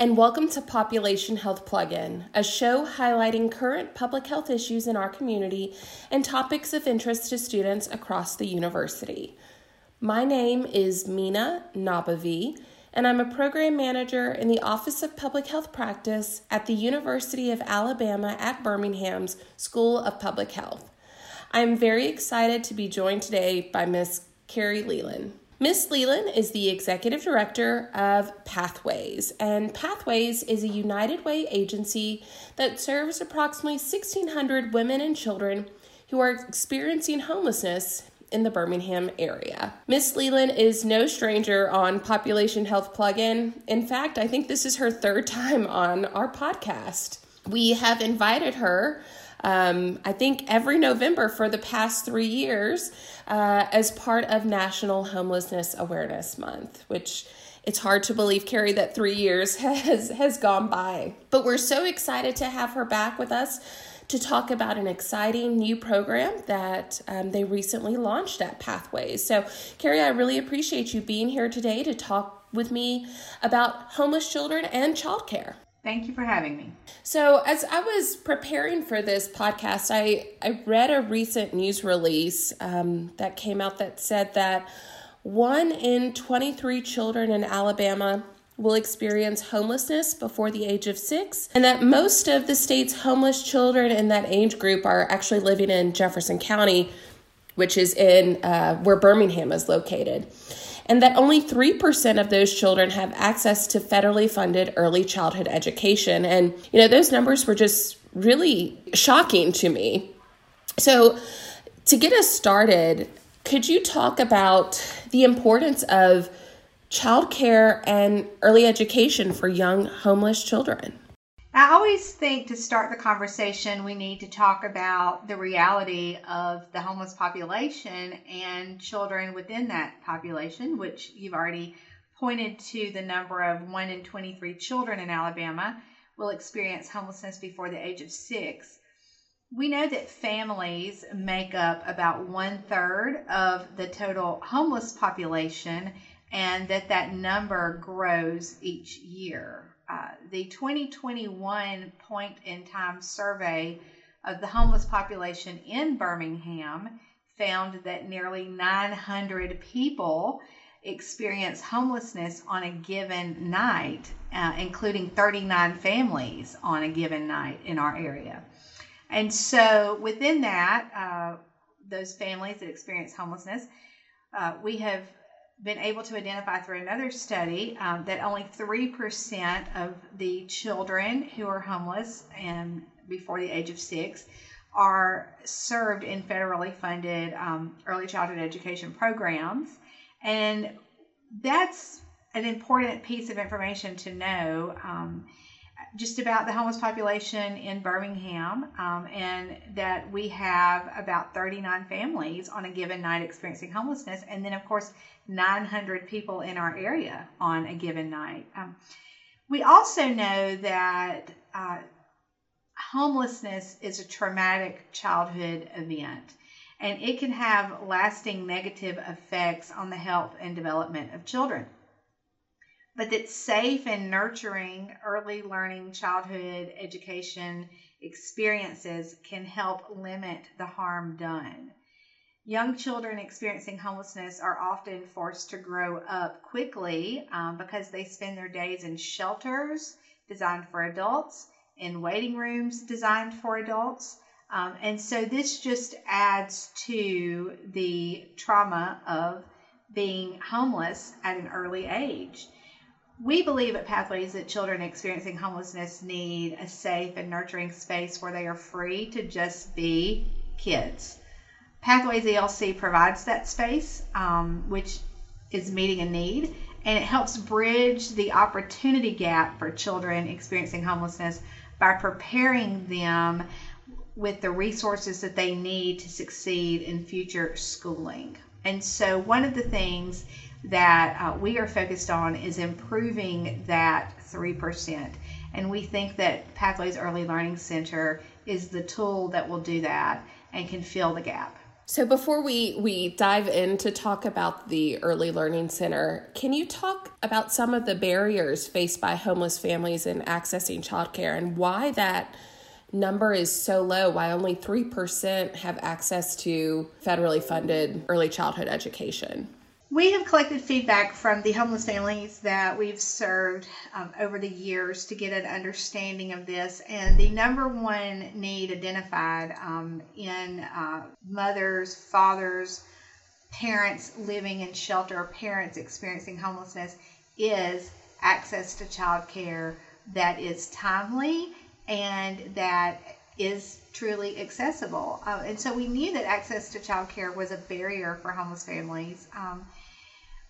and welcome to Population Health Plug-in, a show highlighting current public health issues in our community and topics of interest to students across the university. My name is Mina Nabavi, and I'm a program manager in the Office of Public Health Practice at the University of Alabama at Birmingham's School of Public Health. I'm very excited to be joined today by Ms. Carrie Leland. Miss Leland is the executive director of Pathways, and Pathways is a United Way agency that serves approximately 1,600 women and children who are experiencing homelessness in the Birmingham area. Miss Leland is no stranger on Population Health Plugin. In fact, I think this is her third time on our podcast. We have invited her um, I think every November for the past three years uh, as part of National Homelessness Awareness Month, which it's hard to believe, Carrie, that three years has, has gone by. But we're so excited to have her back with us to talk about an exciting new program that um, they recently launched at Pathways. So, Carrie, I really appreciate you being here today to talk with me about homeless children and childcare. Thank you for having me. So, as I was preparing for this podcast, I, I read a recent news release um, that came out that said that one in 23 children in Alabama will experience homelessness before the age of six, and that most of the state's homeless children in that age group are actually living in Jefferson County, which is in uh, where Birmingham is located and that only 3% of those children have access to federally funded early childhood education. And, you know, those numbers were just really shocking to me. So, to get us started, could you talk about the importance of childcare and early education for young homeless children? I always think to start the conversation, we need to talk about the reality of the homeless population and children within that population, which you've already pointed to the number of 1 in 23 children in Alabama will experience homelessness before the age of six. We know that families make up about one third of the total homeless population and that that number grows each year. Uh, the 2021 point in time survey of the homeless population in Birmingham found that nearly 900 people experience homelessness on a given night, uh, including 39 families on a given night in our area. And so within that, uh, those families that experience homelessness, uh, we have been able to identify through another study um, that only 3% of the children who are homeless and before the age of six are served in federally funded um, early childhood education programs. And that's an important piece of information to know. Um, just about the homeless population in Birmingham, um, and that we have about 39 families on a given night experiencing homelessness, and then, of course, 900 people in our area on a given night. Um, we also know that uh, homelessness is a traumatic childhood event, and it can have lasting negative effects on the health and development of children but that safe and nurturing early learning childhood education experiences can help limit the harm done. Young children experiencing homelessness are often forced to grow up quickly um, because they spend their days in shelters designed for adults, in waiting rooms designed for adults. Um, and so this just adds to the trauma of being homeless at an early age. We believe at Pathways that children experiencing homelessness need a safe and nurturing space where they are free to just be kids. Pathways ELC provides that space, um, which is meeting a need, and it helps bridge the opportunity gap for children experiencing homelessness by preparing them with the resources that they need to succeed in future schooling. And so, one of the things that uh, we are focused on is improving that 3%. And we think that Pathways Early Learning Center is the tool that will do that and can fill the gap. So before we we dive in to talk about the Early Learning Center, can you talk about some of the barriers faced by homeless families in accessing childcare and why that number is so low, why only 3% have access to federally funded early childhood education? We have collected feedback from the homeless families that we've served um, over the years to get an understanding of this. And the number one need identified um, in uh, mothers, fathers, parents living in shelter, parents experiencing homelessness is access to child care that is timely and that is truly accessible. Uh, and so we knew that access to child care was a barrier for homeless families. Um,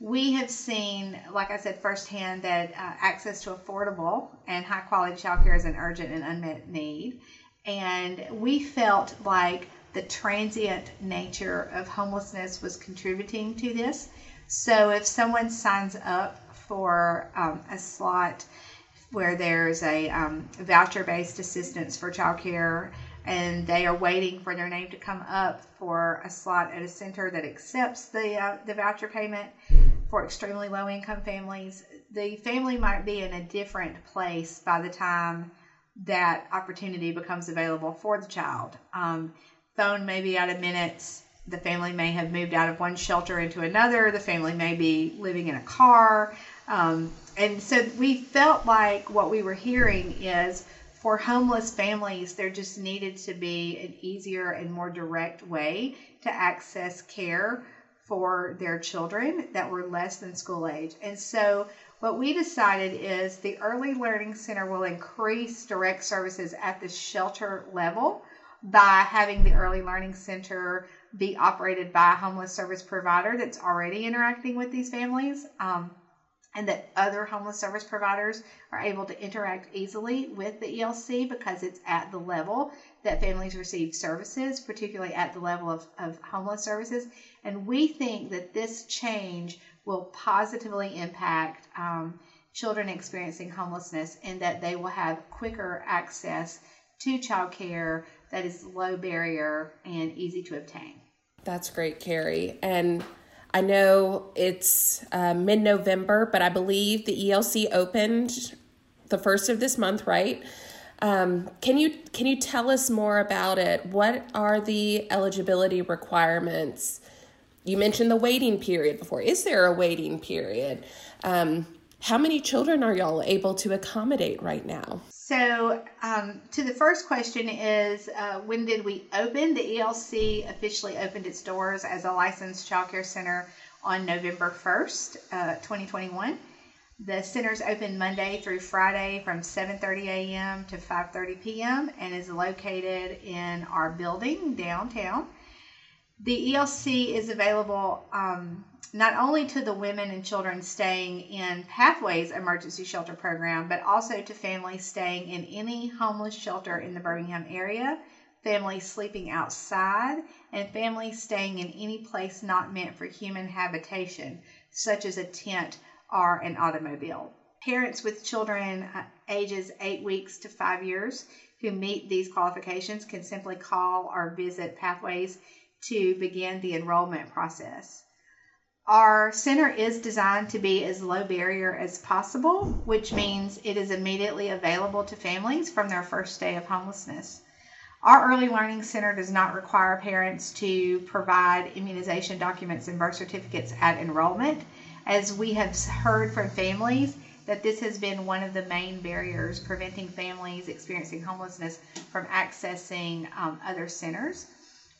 we have seen, like I said firsthand, that uh, access to affordable and high quality childcare is an urgent and unmet need. And we felt like the transient nature of homelessness was contributing to this. So if someone signs up for um, a slot where there's a um, voucher based assistance for childcare and they are waiting for their name to come up for a slot at a center that accepts the uh, the voucher payment for extremely low income families. The family might be in a different place by the time that opportunity becomes available for the child. Um, phone may be out of minutes. The family may have moved out of one shelter into another. The family may be living in a car. Um, and so we felt like what we were hearing is for homeless families, there just needed to be an easier and more direct way to access care for their children that were less than school age. And so what we decided is the Early Learning Center will increase direct services at the shelter level by having the Early Learning Center be operated by a homeless service provider that's already interacting with these families. Um, and that other homeless service providers are able to interact easily with the ELC because it's at the level that families receive services, particularly at the level of, of homeless services. And we think that this change will positively impact um, children experiencing homelessness and that they will have quicker access to child care that is low barrier and easy to obtain. That's great, Carrie. And I know it's uh, mid November, but I believe the ELC opened the first of this month, right? Um, can you can you tell us more about it? What are the eligibility requirements? You mentioned the waiting period before. Is there a waiting period? Um, how many children are y'all able to accommodate right now? So, um, to the first question is uh, when did we open? The ELC officially opened its doors as a licensed child care center on November 1st, uh, 2021. The center is open Monday through Friday from 7:30 a.m. to 5:30 p.m. and is located in our building downtown. The ELC is available um, not only to the women and children staying in Pathways Emergency Shelter Program, but also to families staying in any homeless shelter in the Birmingham area, families sleeping outside, and families staying in any place not meant for human habitation, such as a tent or an automobile. Parents with children uh, ages 8 weeks to 5 years who meet these qualifications can simply call or visit Pathways to begin the enrollment process. Our center is designed to be as low barrier as possible, which means it is immediately available to families from their first day of homelessness. Our Early Learning Center does not require parents to provide immunization documents and birth certificates at enrollment, as we have heard from families that this has been one of the main barriers preventing families experiencing homelessness from accessing um, other centers.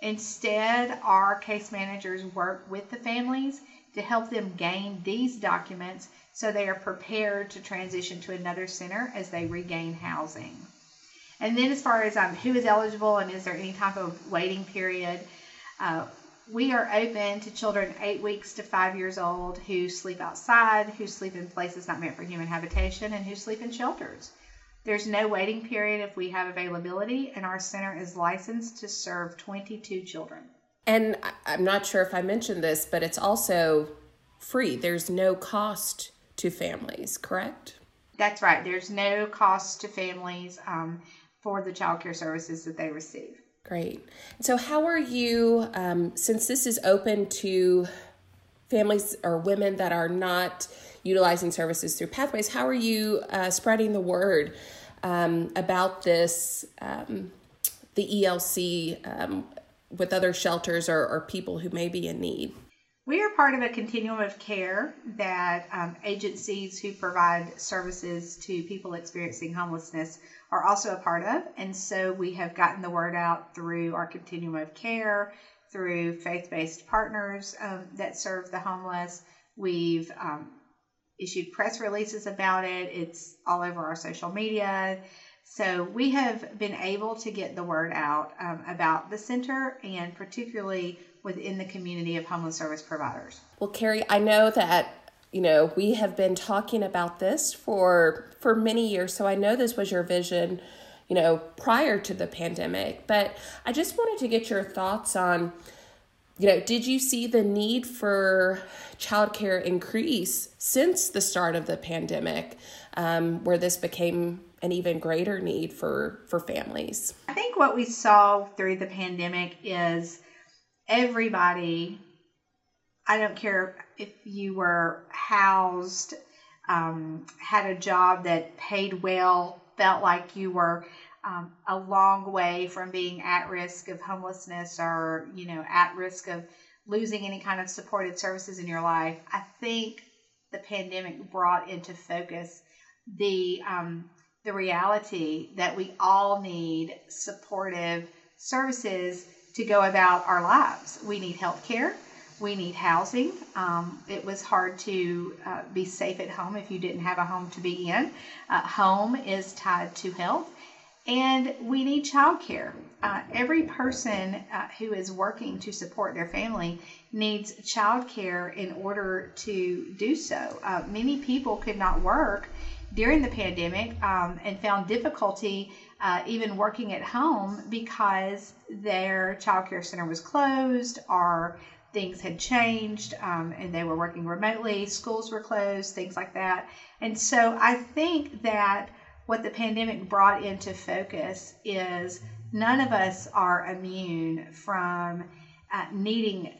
Instead, our case managers work with the families to help them gain these documents so they are prepared to transition to another center as they regain housing. And then, as far as um, who is eligible and is there any type of waiting period, uh, we are open to children eight weeks to five years old who sleep outside, who sleep in places not meant for human habitation, and who sleep in shelters. There's no waiting period if we have availability, and our center is licensed to serve 22 children. And I'm not sure if I mentioned this, but it's also free. There's no cost to families, correct? That's right. There's no cost to families um, for the child care services that they receive. Great. So, how are you, um, since this is open to families or women that are not utilizing services through Pathways, how are you uh, spreading the word um, about this, um, the ELC, um, with other shelters or, or people who may be in need? We are part of a continuum of care that um, agencies who provide services to people experiencing homelessness are also a part of. And so we have gotten the word out through our continuum of care, through faith based partners um, that serve the homeless. We've um, issued press releases about it, it's all over our social media. So we have been able to get the word out um, about the center and particularly within the community of homeless service providers. Well, Carrie, I know that you know we have been talking about this for for many years, so I know this was your vision, you know, prior to the pandemic. But I just wanted to get your thoughts on, you know, did you see the need for childcare increase since the start of the pandemic, um, where this became an even greater need for for families? I think what we saw through the pandemic is everybody, I don't care if you were housed, um, had a job that paid well, felt like you were um, a long way from being at risk of homelessness or, you know, at risk of losing any kind of supported services in your life. I think the pandemic brought into focus the um, the reality that we all need supportive services to go about our lives. We need health care. We need housing. Um, it was hard to uh, be safe at home if you didn't have a home to be in. Uh, home is tied to health. And we need childcare. Uh, every person uh, who is working to support their family needs childcare in order to do so. Uh, many people could not work during the pandemic um, and found difficulty uh, even working at home because their child care center was closed or things had changed um, and they were working remotely, schools were closed, things like that. And so I think that what the pandemic brought into focus is none of us are immune from uh, needing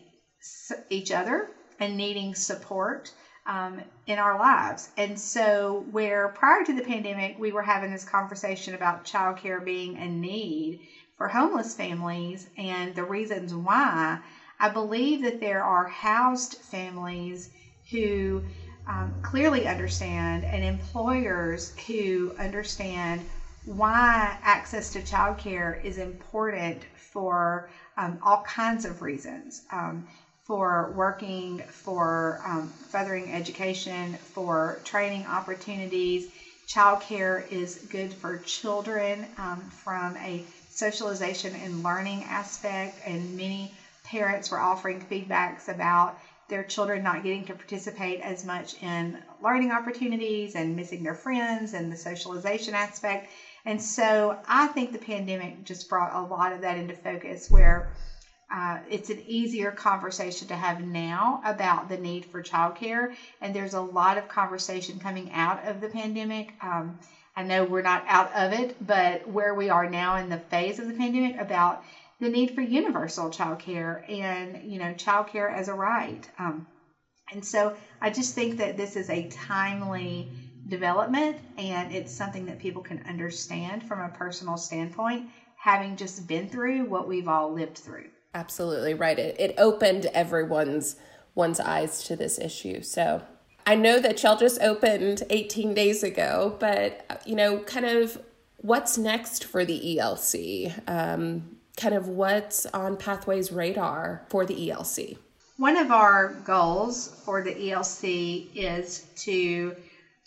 each other and needing support um, in our lives. And so, where prior to the pandemic, we were having this conversation about childcare being a need for homeless families and the reasons why, I believe that there are housed families who um, clearly understand and employers who understand why access to childcare is important for um, all kinds of reasons. Um, for working, for um, furthering education, for training opportunities. Childcare is good for children um, from a socialization and learning aspect, and many parents were offering feedbacks about their children not getting to participate as much in learning opportunities and missing their friends and the socialization aspect. And so I think the pandemic just brought a lot of that into focus where uh, it's an easier conversation to have now about the need for childcare, and there's a lot of conversation coming out of the pandemic. Um, I know we're not out of it, but where we are now in the phase of the pandemic about the need for universal childcare and you know childcare as a right. Um, and so I just think that this is a timely development, and it's something that people can understand from a personal standpoint, having just been through what we've all lived through absolutely right. It, it opened everyone's one's eyes to this issue. So I know that y'all just opened 18 days ago, but you know, kind of what's next for the ELC? Um, kind of what's on Pathways radar for the ELC? One of our goals for the ELC is to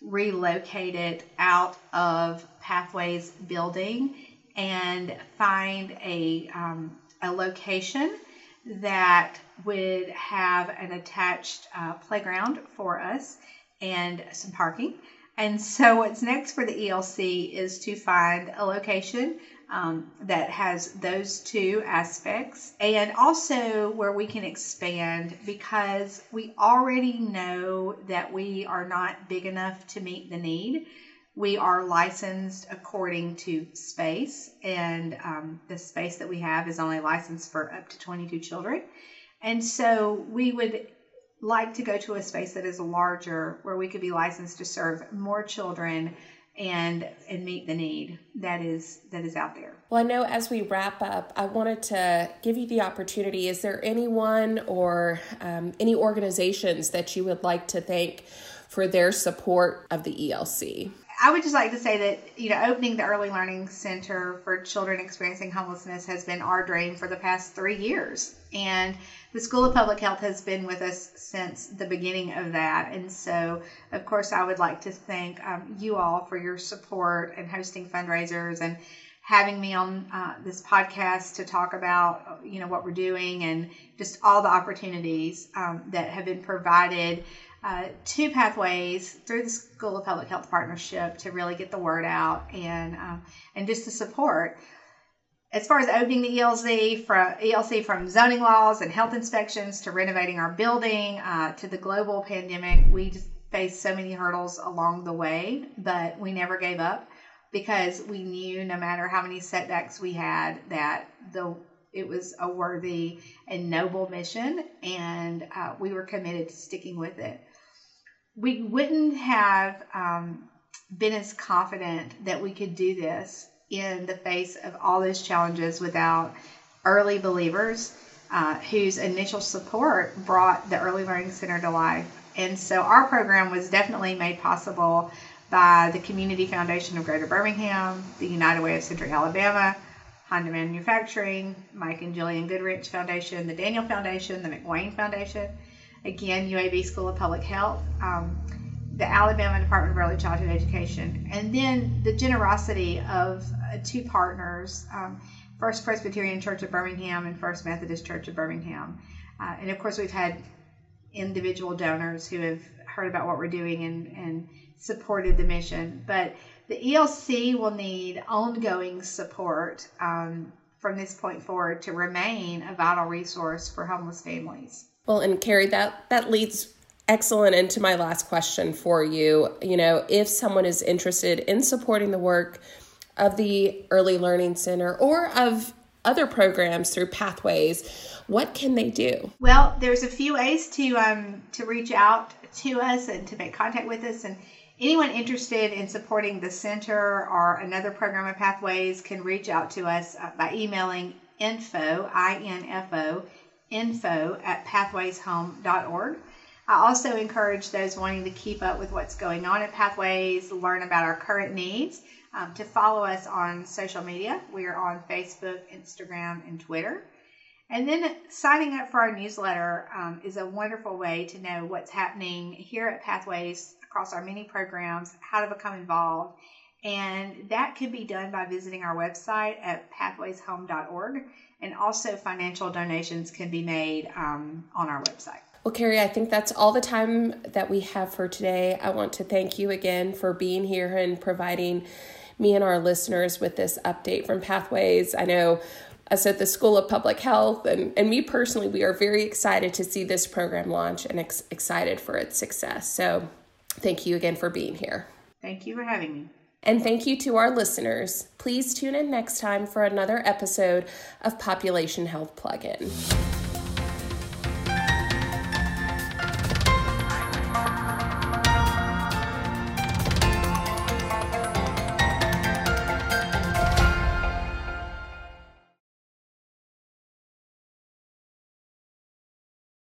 relocate it out of Pathways building and find a um, a location that would have an attached uh, playground for us and some parking. And so, what's next for the ELC is to find a location um, that has those two aspects and also where we can expand because we already know that we are not big enough to meet the need We are licensed according to space, and um, the space that we have is only licensed for up to 22 children. And so we would like to go to a space that is larger where we could be licensed to serve more children and and meet the need that is that is out there. Well, I know as we wrap up, I wanted to give you the opportunity. Is there anyone or um, any organizations that you would like to thank for their support of the ELC? I would just like to say that you know opening the Early Learning Center for children experiencing homelessness has been our dream for the past three years, and the School of Public Health has been with us since the beginning of that. And so, of course, I would like to thank um, you all for your support and hosting fundraisers and having me on uh, this podcast to talk about you know what we're doing and just all the opportunities um, that have been provided uh, to pathways through the School of Public Health Partnership to really get the word out and um, and just to support. As far as opening the ELC from ELC from zoning laws and health inspections to renovating our building uh, to the global pandemic, we just faced so many hurdles along the way, but we never gave up because we knew no matter how many setbacks we had that the it was a worthy and noble mission, and uh, we were committed to sticking with it we wouldn't have um, been as confident that we could do this in the face of all those challenges without early believers uh, whose initial support brought the Early Learning Center to life. And so our program was definitely made possible by the Community Foundation of Greater Birmingham, the United Way of Central Alabama, Honda Manufacturing, Mike and Gillian Goodrich Foundation, the Daniel Foundation, the McWane Foundation, again, UAB School of Public Health, um, the Alabama Department of Early Childhood Education, and then the generosity of uh, two partners, um, First Presbyterian Church of Birmingham and First Methodist Church of Birmingham. Uh, and of course, we've had individual donors who have heard about what we're doing and, and supported the mission. But the ELC will need ongoing support um, from this point forward to remain a vital resource for homeless families. Well, and Carrie, that that leads excellent into my last question for you. You know, if someone is interested in supporting the work of the Early Learning Center or of other programs through Pathways, what can they do? Well, there's a few ways to um, to reach out to us and to make contact with us and anyone interested in supporting the center or another program of pathways can reach out to us uh, by emailing info i-n-f-o info at pathwayshome.org. I also encourage those wanting to keep up with what's going on at Pathways, learn about our current needs, um, to follow us on social media. We are on Facebook, Instagram, and Twitter. And then signing up for our newsletter um, is a wonderful way to know what's happening here at Pathways across our many programs, how to become involved. And that can be done by visiting our website at pathwayshome.org and also financial donations can be made um, on our website. Well, Carrie, I think that's all the time that we have for today. I want to thank you again for being here and providing me and our listeners with this update from Pathways. I know us at the School of Public Health and, and me personally, we are very excited to see this program launch and ex- excited for its success. So, thank you again for being here. Thank you for having me. And thank you to our listeners. Please tune in next time for another episode of Population Health Plugin.